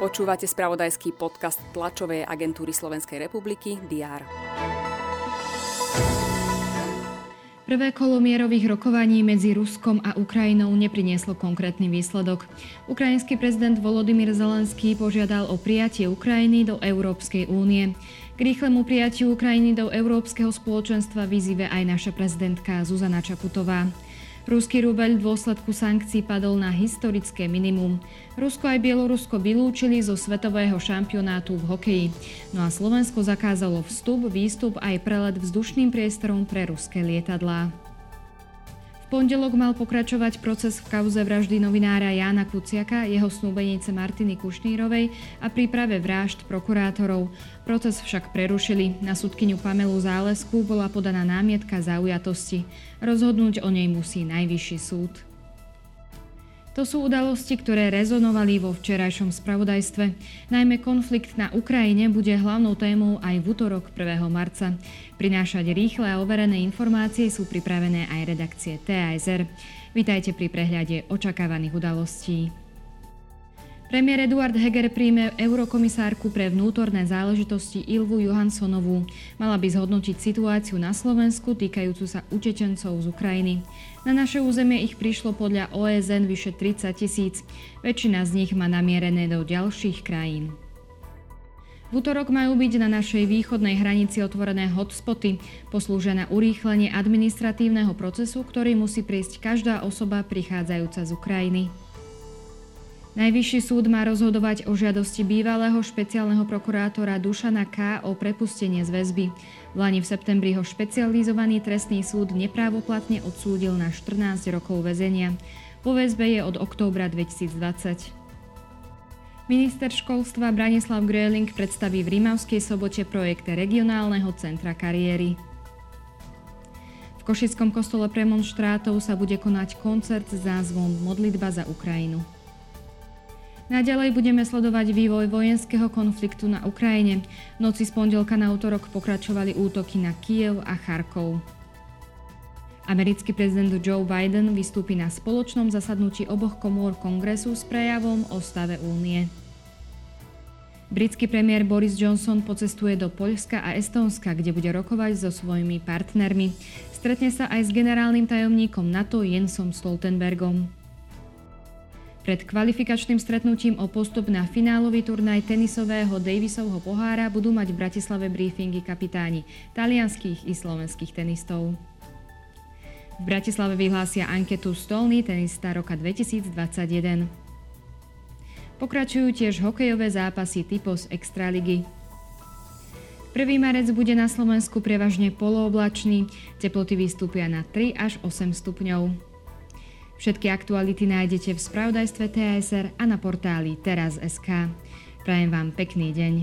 Počúvate spravodajský podcast tlačovej agentúry Slovenskej republiky DR. Prvé kolo mierových rokovaní medzi Ruskom a Ukrajinou neprinieslo konkrétny výsledok. Ukrajinský prezident Volodymyr Zelenský požiadal o prijatie Ukrajiny do Európskej únie. K rýchlemu prijatiu Ukrajiny do Európskeho spoločenstva vyzýve aj naša prezidentka Zuzana Čaputová. Ruský rubeľ v dôsledku sankcií padol na historické minimum. Rusko aj Bielorusko vylúčili zo svetového šampionátu v hokeji. No a Slovensko zakázalo vstup, výstup aj prelet vzdušným priestorom pre ruské lietadlá pondelok mal pokračovať proces v kauze vraždy novinára Jána Kuciaka, jeho snúbenice Martiny Kušnírovej a príprave vražd prokurátorov. Proces však prerušili. Na súdkyňu Pamelu Zálesku bola podaná námietka zaujatosti. Rozhodnúť o nej musí Najvyšší súd. To sú udalosti, ktoré rezonovali vo včerajšom spravodajstve. Najmä konflikt na Ukrajine bude hlavnou témou aj v útorok 1. marca. Prinášať rýchle a overené informácie sú pripravené aj redakcie TASR. Vítajte pri prehľade očakávaných udalostí. Premiér Eduard Heger príjme eurokomisárku pre vnútorné záležitosti Ilvu Johanssonovú. Mala by zhodnotiť situáciu na Slovensku týkajúcu sa utečencov z Ukrajiny. Na naše územie ich prišlo podľa OSN vyše 30 tisíc. Väčšina z nich má namierené do ďalších krajín. V útorok majú byť na našej východnej hranici otvorené hotspoty, poslúžia na urýchlenie administratívneho procesu, ktorý musí prísť každá osoba prichádzajúca z Ukrajiny. Najvyšší súd má rozhodovať o žiadosti bývalého špeciálneho prokurátora Dušana K. o prepustenie z väzby. V Lani v septembri ho špecializovaný trestný súd neprávoplatne odsúdil na 14 rokov väzenia. Po väzbe je od októbra 2020. Minister školstva Branislav Gröling predstaví v Rímavskej sobote projekt regionálneho centra kariéry. V Košickom kostole premonštrátov sa bude konať koncert s názvom Modlitba za Ukrajinu. Naďalej budeme sledovať vývoj vojenského konfliktu na Ukrajine. Noci z pondelka na útorok pokračovali útoky na Kiev a Charkov. Americký prezident Joe Biden vystúpi na spoločnom zasadnutí oboch komôr kongresu s prejavom o stave únie. Britský premiér Boris Johnson pocestuje do Poľska a Estónska, kde bude rokovať so svojimi partnermi. Stretne sa aj s generálnym tajomníkom NATO Jensom Stoltenbergom. Pred kvalifikačným stretnutím o postup na finálový turnaj tenisového Davisovho pohára budú mať v Bratislave briefingy kapitáni talianských i slovenských tenistov. V Bratislave vyhlásia anketu Stolný tenista roka 2021. Pokračujú tiež hokejové zápasy typos Extraligy. 1. marec bude na Slovensku prevažne polooblačný, teploty vystúpia na 3 až 8 stupňov. Všetky aktuality nájdete v spravodajstve TSR a na portáli teraz.sk. Prajem vám pekný deň.